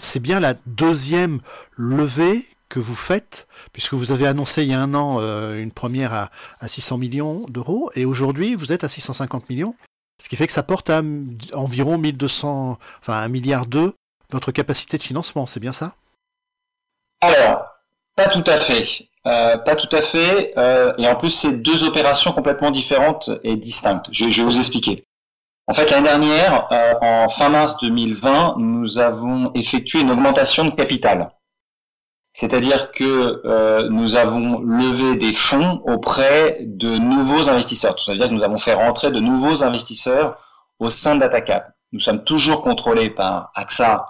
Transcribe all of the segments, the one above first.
c'est bien la deuxième levée que vous faites, puisque vous avez annoncé il y a un an euh, une première à, à 600 millions d'euros, et aujourd'hui vous êtes à 650 millions, ce qui fait que ça porte à environ 1200, enfin 1 milliard d'euros votre capacité de financement, c'est bien ça? Alors, pas tout à fait. Euh, pas tout à fait. Euh, et en plus, c'est deux opérations complètement différentes et distinctes. Je, vais vous expliquer. En fait, l'année dernière, euh, en fin mars 2020, nous avons effectué une augmentation de capital. C'est-à-dire que nous avons levé des fonds auprès de nouveaux investisseurs. C'est-à-dire que nous avons fait rentrer de nouveaux investisseurs au sein DataCap. Nous sommes toujours contrôlés par AXA,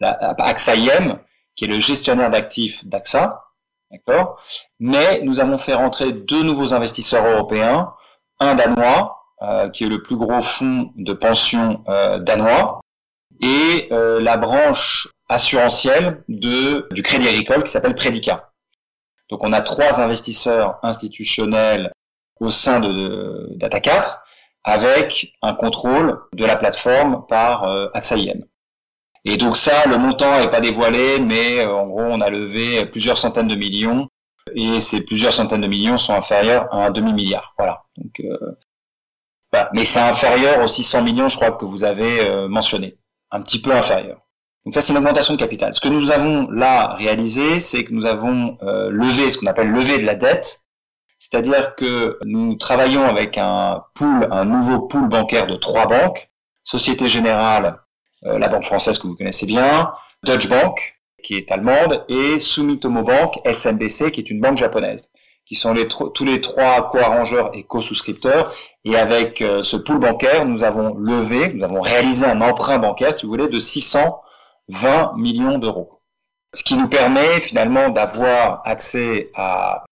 AXA IM, qui est le gestionnaire d'actifs d'AXA, D'accord? Mais nous avons fait rentrer deux nouveaux investisseurs européens, un danois, euh, qui est le plus gros fonds de pension euh, danois, et euh, la branche assurantielle de, du Crédit Agricole qui s'appelle Predica. Donc on a trois investisseurs institutionnels au sein de, Data 4 avec un contrôle de la plateforme par AXA IM. Et donc ça, le montant n'est pas dévoilé, mais euh, en gros, on a levé plusieurs centaines de millions, et ces plusieurs centaines de millions sont inférieurs à un demi-milliard. Voilà. Donc, euh, Mais c'est inférieur aux 600 millions, je crois, que vous avez euh, mentionné. Un petit peu inférieur. Donc ça, c'est une augmentation de capital. Ce que nous avons là réalisé, c'est que nous avons levé ce qu'on appelle lever de la dette, c'est-à-dire que nous travaillons avec un pool, un nouveau pool bancaire de trois banques, Société Générale, euh, la banque française que vous connaissez bien, Deutsche Bank, qui est allemande, et Sumitomo Bank, SMBC, qui est une banque japonaise, qui sont les tous les trois co-arrangeurs et co-souscripteurs. Et avec euh, ce pool bancaire, nous avons levé, nous avons réalisé un emprunt bancaire, si vous voulez, de 620 millions d'euros. Ce qui nous permet finalement d'avoir accès à,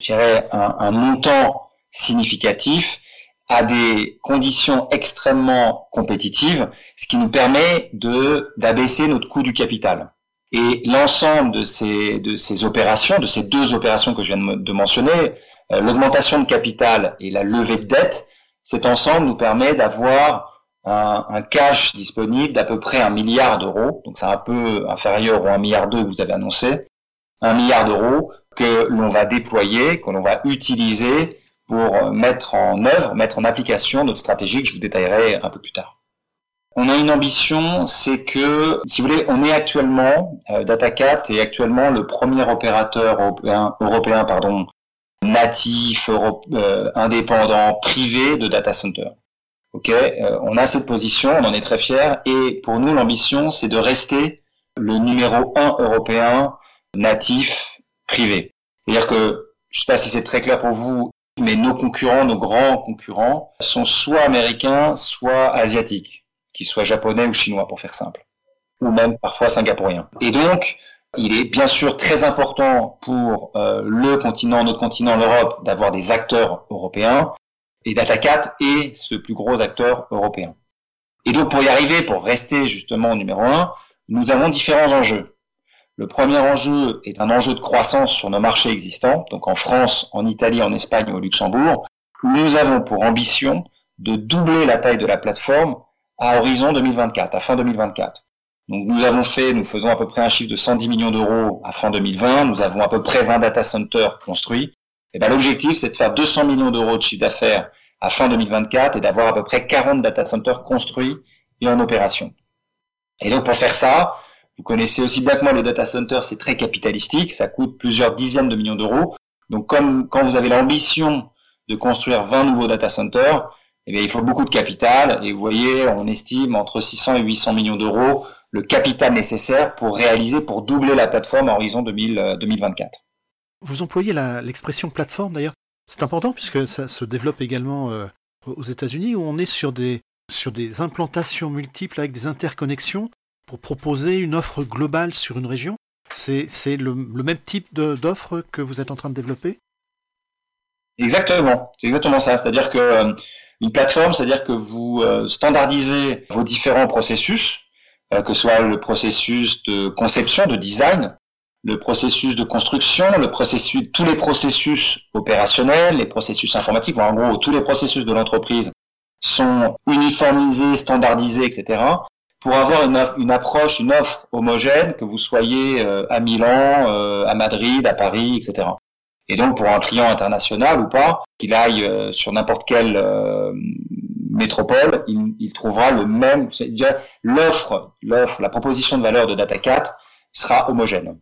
dirais, un, un montant significatif à des conditions extrêmement compétitives, ce qui nous permet de d'abaisser notre coût du capital. Et l'ensemble de ces, opérations, de ces deux opérations que je viens de, mentionner, euh, l'augmentation de capital et la levée de dette, cet ensemble nous permet d'avoir un, un, cash disponible d'à peu près un milliard d'euros, donc c'est un peu inférieur au un milliard d'euros que vous avez annoncé, un milliard d'euros que l'on va déployer, que l'on va utiliser pour euh, mettre en œuvre, mettre en application notre stratégie que je vous détaillerai un peu plus tard. On a une ambition, c'est que, si vous voulez, on est actuellement, euh, DataCat est actuellement le premier opérateur européen, pardon, natif, euh, indépendant, privé de data center. Euh, on a cette position, on en est très fiers, et pour nous, l'ambition, c'est de rester le numéro un européen natif privé. C'est-à-dire que, je ne sais pas si c'est très clair pour vous, mais nos concurrents, nos grands concurrents, sont soit américains, soit asiatiques, qu'ils soient japonais ou chinois pour faire simple, ou même parfois singapouriens. Et donc, il est bien sûr très important pour euh, le continent, notre continent, l'Europe, d'avoir des acteurs européens, et DataCat est ce plus gros acteur européen. Et donc, pour y arriver, pour rester justement numéro un, nous avons différents enjeux. Le premier enjeu est un enjeu de croissance sur nos marchés existants, donc en France, en Italie, en Espagne au Luxembourg. Nous avons pour ambition de doubler la taille de la plateforme à horizon 2024, à fin 2024. Donc nous avons fait, nous faisons à peu près un chiffre de 110 millions d'euros à fin 2020, nous avons à peu près 20 data centers construits. Et ben l'objectif c'est de faire 200 millions d'euros de chiffre d'affaires à fin 2024 et d'avoir à peu près 40 data centers construits et en opération. Et donc pour faire ça, vous connaissez aussi bien que moi le data center, c'est très capitalistique, ça coûte plusieurs dizaines de millions d'euros. Donc comme quand vous avez l'ambition de construire 20 nouveaux data centers, eh bien, il faut beaucoup de capital et vous voyez, on estime entre 600 et 800 millions d'euros le capital nécessaire pour réaliser, pour doubler la plateforme à horizon 2024. Euh, vous employez l'expression plateforme d'ailleurs. C'est important puisque ça se développe également euh, aux États-Unis où on est sur des, sur des implantations multiples avec des interconnexions pour proposer une offre globale sur une région C'est le, le, même type d'offre que vous êtes en train de développer? Exactement, c'est exactement ça. C'est-à-dire que euh, une plateforme, c'est-à-dire que vous euh, standardisez vos différents processus, euh, que ce soit le processus de conception, de design, le processus de construction, le processus, tous les processus opérationnels, les processus informatiques, en gros tous les processus de l'entreprise sont uniformisés, standardisés, etc pour avoir une, approche, une offre homogène, que vous soyez euh, à Milan, à Madrid, à Paris, etc. Et donc pour un client international ou pas, qu'il aille euh, sur n'importe quelle métropole, il, il, trouvera le même, l'offre, l'offre, la proposition de valeur de DataCat sera homogène.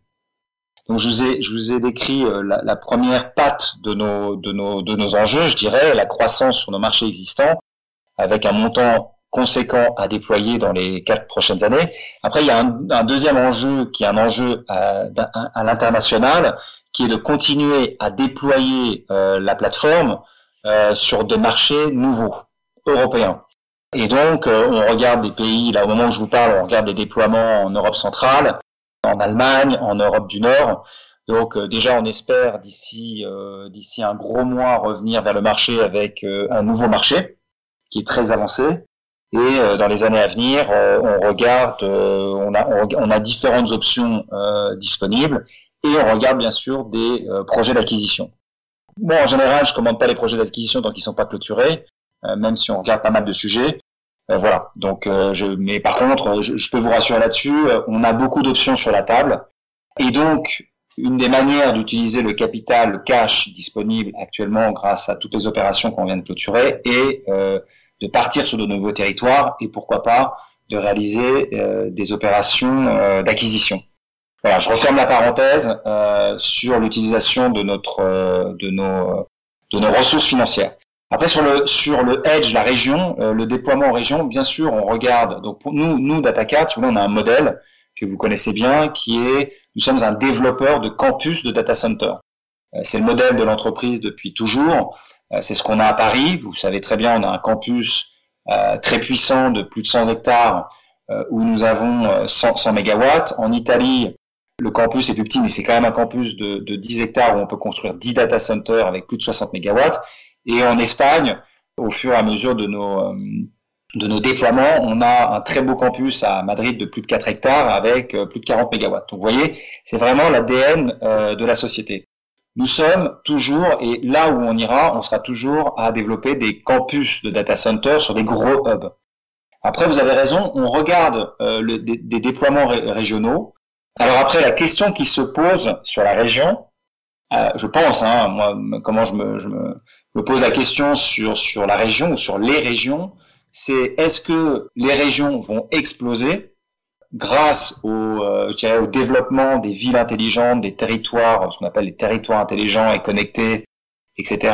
Donc je vous ai, je vous ai décrit la, la, première patte de nos, de, nos, de nos enjeux, je dirais, la croissance sur nos marchés existants, avec un montant conséquent à déployer dans les quatre prochaines années. Après, il y a un, deuxième enjeu qui est un enjeu à, l'international, qui est de continuer à déployer euh, la plateforme euh, sur des marchés nouveaux, européens. Et donc, euh, on regarde des pays, là au moment où je vous parle, on regarde des déploiements en Europe centrale, en Allemagne, en Europe du Nord. Donc déjà, on espère d'ici d'ici un gros mois revenir vers le marché avec un nouveau marché qui est très avancé. Et euh, dans les années à venir, euh, on regarde, euh, on a, on, a différentes options disponibles et on regarde bien sûr des projets d'acquisition. Moi, en général, je commande pas les projets d'acquisition tant qu'ils sont pas clôturés, même si on regarde pas mal de sujets. voilà. Donc, je, mais par contre, je, je peux vous rassurer là-dessus, on a beaucoup d'options sur la table. Et donc, une des manières d'utiliser le capital, cash disponible actuellement grâce à toutes les opérations qu'on vient de clôturer est de partir sur de nouveaux territoires et pourquoi pas de réaliser euh, des opérations euh, d'acquisition. Voilà, je referme la parenthèse euh, sur l'utilisation de notre de nos de nos ressources financières. Après sur le sur le edge, la région, le déploiement en région, bien sûr, on regarde. Donc pour nous, nous DataCat, on a un modèle que vous connaissez bien, qui est nous sommes un développeur de campus de data center. C'est le modèle de l'entreprise depuis toujours. Euh, c'est ce qu'on a à Paris. Vous savez très bien, on a un campus euh, très puissant de plus de 100 hectares euh, où nous avons 100, 100 mégawatts. En Italie, le campus est plus petit, mais c'est quand même un campus de, de 10 hectares où on peut construire 10 data centers avec plus de 60 mégawatts. Et en Espagne, au fur et à mesure de nos de nos déploiements, on a un très beau campus à Madrid de plus de 4 hectares avec plus de 40 mégawatts. Donc vous voyez, c'est vraiment l'ADN de la société. Nous sommes toujours, et là où on ira, on sera toujours à développer des campus de data centers sur des gros hubs. Après, vous avez raison, on regarde euh, des, déploiements régionaux. Alors après, la question qui se pose sur la région, euh, je pense, hein, moi, comment je me, je me, pose la question sur, sur la région ou sur les régions, c'est est-ce que les régions vont exploser grâce au, euh, au développement des villes intelligentes, des territoires, ce qu'on appelle les territoires intelligents et connectés, etc.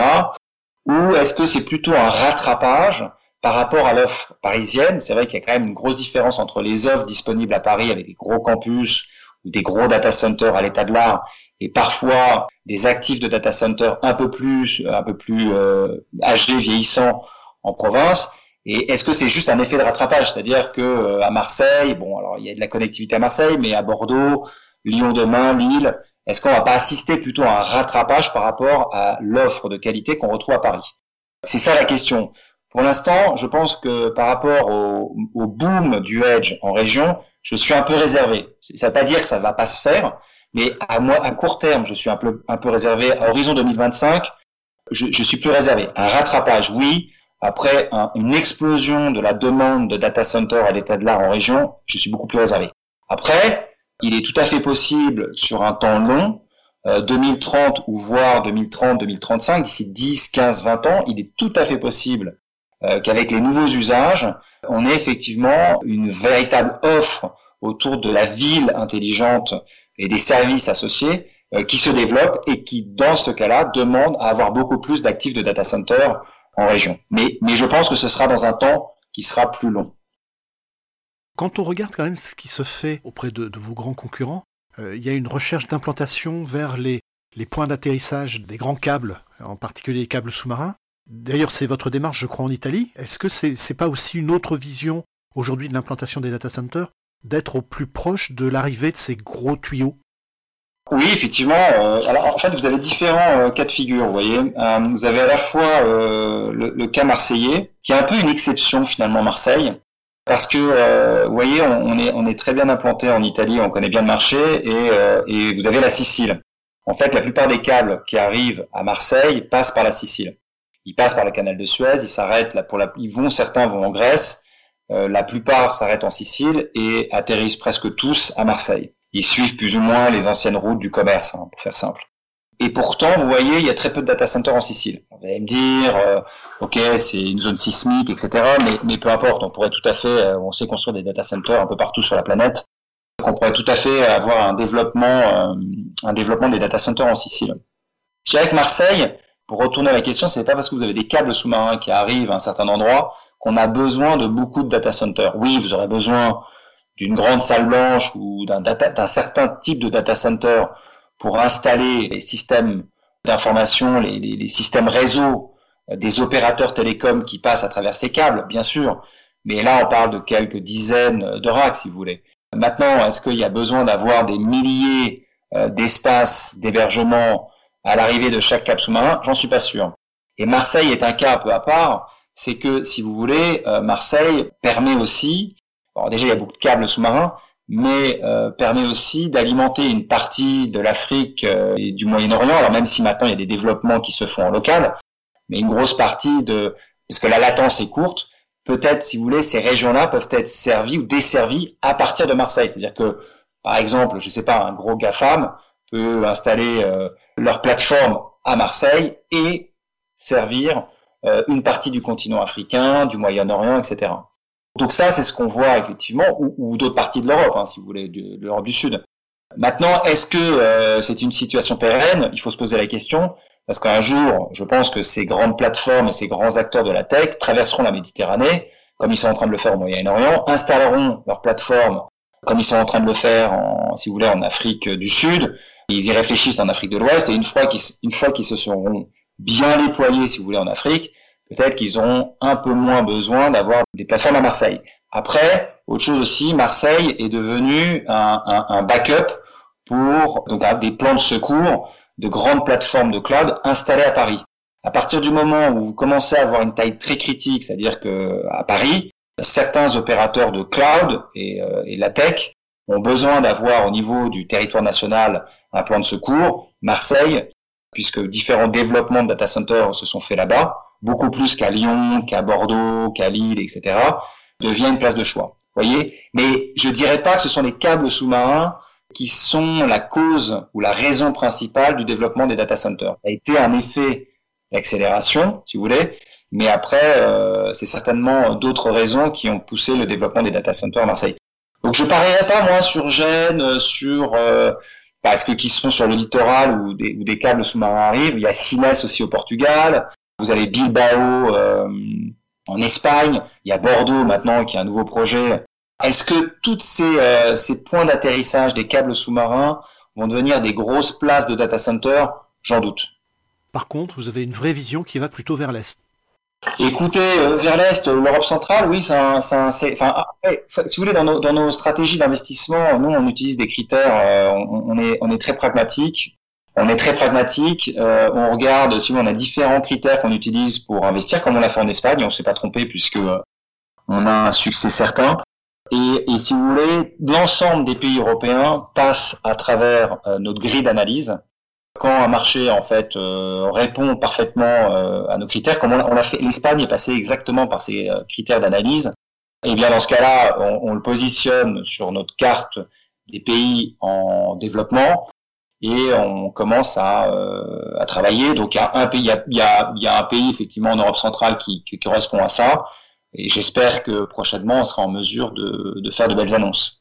Ou est-ce que c'est plutôt un rattrapage par rapport à l'offre parisienne? C'est vrai qu'il y a quand même une grosse différence entre les offres disponibles à Paris avec des gros campus ou des gros data centers à l'état de l'art et parfois des actifs de data centers un peu plus euh, âgés, vieillissants en province. Et est-ce que c'est juste un effet de rattrapage, c'est-à-dire que euh, à Marseille, bon, alors il y a de la connectivité à Marseille, mais à Bordeaux, Lyon demain, Lille, est-ce qu'on va pas assister plutôt à un rattrapage par rapport à l'offre de qualité qu'on retrouve à Paris? C'est ça la question. Pour l'instant, je pense que par rapport au, boom du edge en région, je suis un peu réservé. Ça veut pas dire que ça va pas se faire, mais à moi, à court terme, je suis un peu, un peu réservé. À horizon 2025, je, je suis plus réservé. Un rattrapage, oui, après une explosion de la demande de data center à l'état de l'art en région, je suis beaucoup plus réservé. Après, il est tout à fait possible sur un temps long, 2030 euh, ou voire 2030-2035, d'ici 10, 15, 20 ans, il est tout à fait possible euh, qu'avec les nouveaux usages, on ait effectivement une véritable offre autour de la ville intelligente et des services associés euh, qui se développent et qui, dans ce cas-là, demandent à avoir beaucoup plus d'actifs de data center en région. Mais, mais je pense que ce sera dans un temps qui sera plus long. Quand on regarde quand même ce qui se fait auprès de, vos grands concurrents, euh, il y a une recherche d'implantation vers les, les points d'atterrissage des grands câbles, en particulier les câbles sous-marins. D'ailleurs, c'est votre démarche, je crois, en Italie. Est-ce que c'est n'est pas aussi une autre vision aujourd'hui de l'implantation des data centers, d'être au plus proche de l'arrivée de ces gros tuyaux? Oui, effectivement. Euh, alors, en fait, vous avez différents euh, cas de figure. Vous voyez, euh, vous avez à la fois le, cas marseillais, qui est un peu une exception finalement Marseille, parce que vous voyez, on, est très bien implanté en Italie, on connaît bien le marché, et vous avez la Sicile. En fait, la plupart des câbles qui arrivent à Marseille passent par la Sicile. Ils passent par le canal de Suez, ils s'arrêtent là pour la, ils vont, certains vont en Grèce, la plupart s'arrêtent en Sicile et atterrissent presque tous à Marseille. Ils suivent plus ou moins les anciennes routes du commerce, hein, pour faire simple. Et pourtant, vous voyez, il y a très peu de data centers en Sicile. Vous allez me dire, euh, ok, c'est une zone sismique, etc. Mais, mais peu importe, on pourrait tout à fait, euh, on sait construire des data centers un peu partout sur la planète. Donc on pourrait tout à fait avoir un développement, euh, un développement des data centers en Sicile. Je dirais que Marseille, pour retourner à la question, c'est pas parce que vous avez des câbles sous-marins qui arrivent à un certain endroit qu'on a besoin de beaucoup de data centers. Oui, vous aurez besoin d'une grande salle blanche ou d'un certain type de data center pour installer les systèmes d'information, les, systèmes réseau des opérateurs télécoms qui passent à travers ces câbles, bien sûr. Mais là, on parle de quelques dizaines de racks, si vous voulez. Maintenant, est-ce qu'il y a besoin d'avoir des milliers euh, d'espaces d'hébergement à l'arrivée de chaque câble sous-marin J'en suis pas sûr. Et Marseille est un cas un peu à part. C'est que, si vous voulez, euh, Marseille permet aussi, déjà il y a beaucoup de câbles sous-marins, mais euh, permet aussi d'alimenter une partie de l'Afrique euh, et du Moyen-Orient. Alors même si maintenant il y a des développements qui se font en local, mais une grosse partie de, parce que la latence est courte, peut-être, si vous voulez, ces régions-là peuvent être servies ou desservies à partir de Marseille. C'est-à-dire que, par exemple, je sais pas, un gros GAFAM peut installer euh, leur plateforme à Marseille et servir une partie du continent africain, du Moyen-Orient, etc. Donc ça, c'est ce qu'on voit effectivement, ou, d'autres parties de l'Europe, hein, si vous voulez, de, l'Europe du Sud. Maintenant, est-ce que euh, c'est une situation pérenne? Il faut se poser la question, parce qu'un jour, je pense que ces grandes plateformes et ces grands acteurs de la tech traverseront la Méditerranée, comme ils sont en train de le faire au Moyen-Orient, installeront leurs plateformes, comme ils sont en train de le faire, en, si vous voulez, en Afrique du Sud. Ils y réfléchissent en Afrique de l'Ouest, et une fois qu'ils, se seront bien déployés, si vous voulez, en Afrique, peut-être qu'ils auront un peu moins besoin d'avoir des plateformes à Marseille. Après, autre chose aussi, Marseille est devenu un, backup pour donc, des plans de secours de grandes plateformes de cloud installées à Paris. À partir du moment où vous commencez à avoir une taille très critique, c'est-à-dire que à Paris, certains opérateurs de cloud et, euh, et la tech ont besoin d'avoir au niveau du territoire national un plan de secours. Marseille, puisque différents développements de data centers se sont faits là-bas, beaucoup plus qu'à Lyon, qu'à Bordeaux, qu'à Lille, etc., devient une place de choix. Voyez? Mais je dirais pas que ce sont les câbles sous-marins qui sont la cause ou la raison principale du développement des data centers. Ça a été un effet d'accélération, si vous voulez, mais après, euh, c'est certainement d'autres raisons qui ont poussé le développement des data centers à Marseille. Donc je parierais pas moi sur Gênes, sur euh, parce que qui sont sur le littoral où des, où des câbles sous-marins arrivent. Il y a Sines aussi au Portugal. Vous avez Bilbao euh, en Espagne, il y a Bordeaux maintenant qui a un nouveau projet. Est-ce que tous ces, euh, ces points d'atterrissage des câbles sous-marins vont devenir des grosses places de data center? J'en doute. Par contre, vous avez une vraie vision qui va plutôt vers l'est. Écoutez, euh, vers l'Est, l'Europe centrale, oui, c'est un, enfin, si vous voulez, dans nos, dans nos stratégies d'investissement, nous, on utilise des critères, on, on, est, on est très pragmatique on est très pragmatique, euh, on regarde, si on a différents critères qu'on utilise pour investir, comme on l'a fait en Espagne, on s'est pas trompé puisque on a un succès certain. Et, si vous voulez, l'ensemble des pays européens passent à travers euh, notre grille d'analyse. Quand un marché en fait euh, répond parfaitement à nos critères, comme on l'a fait, l'Espagne est passée exactement par ces critères d'analyse. Et eh bien dans ce cas-là, on, on le positionne sur notre carte des pays en développement et on commence à, euh, à travailler. Donc il y a un pays, y a, y a, un pays effectivement en Europe centrale qui, qui correspond à ça, et j'espère que prochainement on sera en mesure de, de faire de belles annonces.